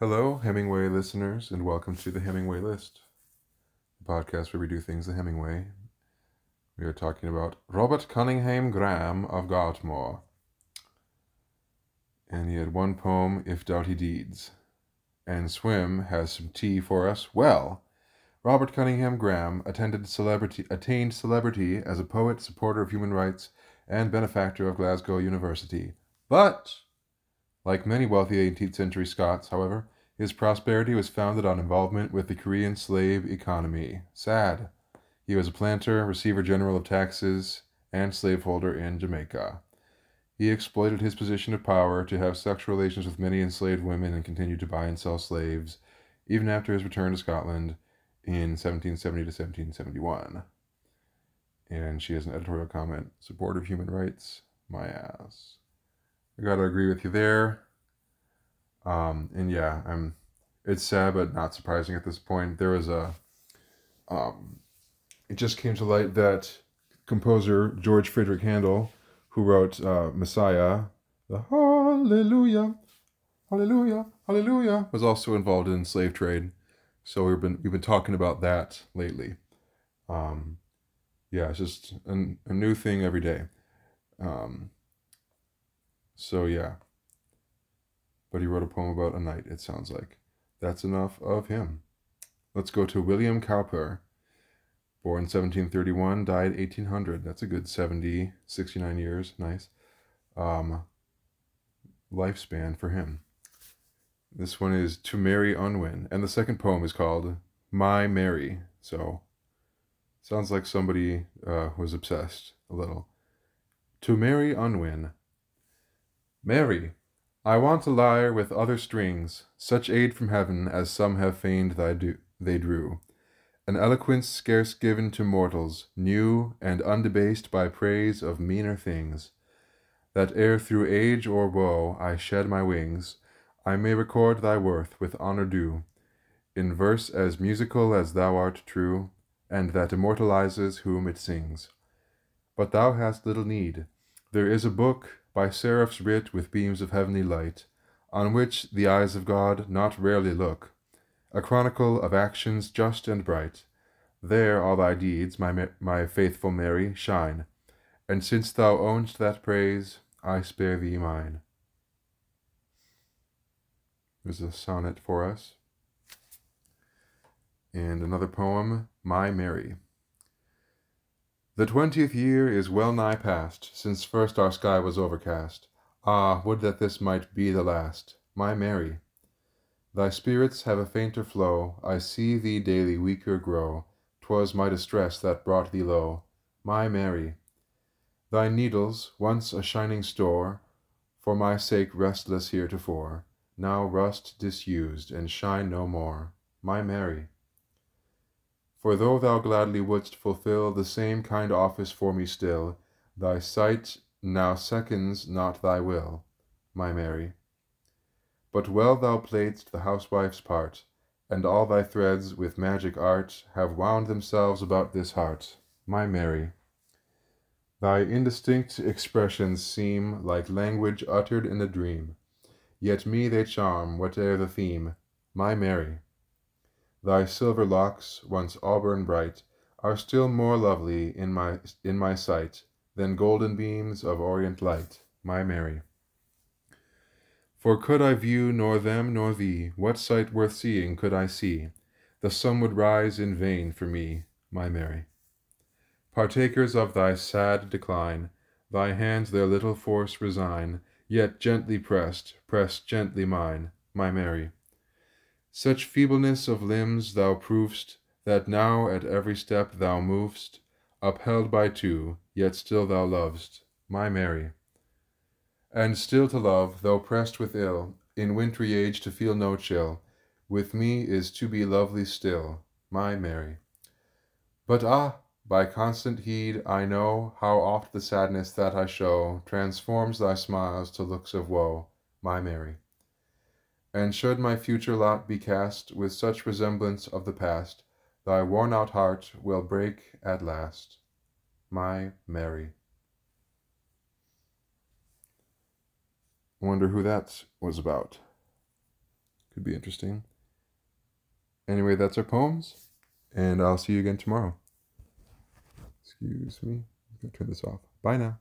Hello, Hemingway listeners, and welcome to the Hemingway List, the podcast where we do things the Hemingway. We are talking about Robert Cunninghame Graham of Gartmore. And he had one poem, If Doughty Deeds. And Swim has some tea for us. Well, Robert Cunninghame Graham attended celebrity, attained celebrity as a poet, supporter of human rights, and benefactor of Glasgow University. But like many wealthy 18th century Scots, however, his prosperity was founded on involvement with the Caribbean slave economy. Sad. He was a planter, receiver general of taxes, and slaveholder in Jamaica. He exploited his position of power to have sexual relations with many enslaved women and continued to buy and sell slaves, even after his return to Scotland in 1770 to 1771. And she has an editorial comment support of human rights, my ass. I gotta agree with you there. Um, and yeah, I'm. It's sad, but not surprising at this point. There was a. Um, it just came to light that composer George Friedrich Handel, who wrote uh, Messiah, the Hallelujah, Hallelujah, Hallelujah, was also involved in slave trade. So we've been we've been talking about that lately. Um, yeah, it's just an, a new thing every day. Um, so yeah. But he wrote a poem about a night, it sounds like. That's enough of him. Let's go to William Cowper. Born 1731, died 1800. That's a good 70, 69 years. Nice. Um, lifespan for him. This one is To Mary Unwin. And the second poem is called My Mary. So, sounds like somebody uh, was obsessed a little. To Mary Unwin. Mary, I want a lyre with other strings, such aid from heaven as some have feigned thy do- they drew, an eloquence scarce given to mortals, new and undebased by praise of meaner things, that ere through age or woe I shed my wings, I may record thy worth with honor due, in verse as musical as thou art true, and that immortalizes whom it sings. But thou hast little need. There is a book by seraphs writ with beams of heavenly light, on which the eyes of God not rarely look, a chronicle of actions just and bright. There all thy deeds, my, my faithful Mary, shine, and since thou own'st that praise, I spare thee mine. There's a sonnet for us. And another poem, My Mary. The twentieth year is well nigh past, Since first our sky was overcast. Ah, would that this might be the last! My Mary! Thy spirits have a fainter flow, I see thee daily weaker grow, 'Twas my distress that brought thee low. My Mary! Thy needles, once a shining store, For my sake restless heretofore, Now rust disused, and shine no more. My Mary! For though thou gladly wouldst fulfill The same kind office for me still, Thy sight now seconds not thy will, my Mary. But well thou playedst the housewife's part, And all thy threads with magic art Have wound themselves about this heart, my Mary. Thy indistinct expressions seem Like language uttered in a dream, Yet me they charm, whate'er the theme, my Mary. Thy silver locks, once auburn bright, Are still more lovely in my in my sight Than golden beams of orient light, my Mary. For could I view nor them nor thee, What sight worth seeing could I see? The sun would rise in vain for me, my Mary. Partakers of thy sad decline, Thy hands their little force resign, Yet gently pressed, press gently mine, my Mary. Such feebleness of limbs thou prov'st, That now at every step thou mov'st, Upheld by two, yet still thou lov'st, my Mary. And still to love, though pressed with ill, In wintry age to feel no chill, With me is to be lovely still, my Mary. But ah! by constant heed I know How oft the sadness that I show Transforms thy smiles to looks of woe, my Mary. And should my future lot be cast With such resemblance of the past, Thy worn out heart will break at last, my Mary. Wonder who that was about. Could be interesting. Anyway, that's our poems, and I'll see you again tomorrow. Excuse me. I'm going to turn this off. Bye now.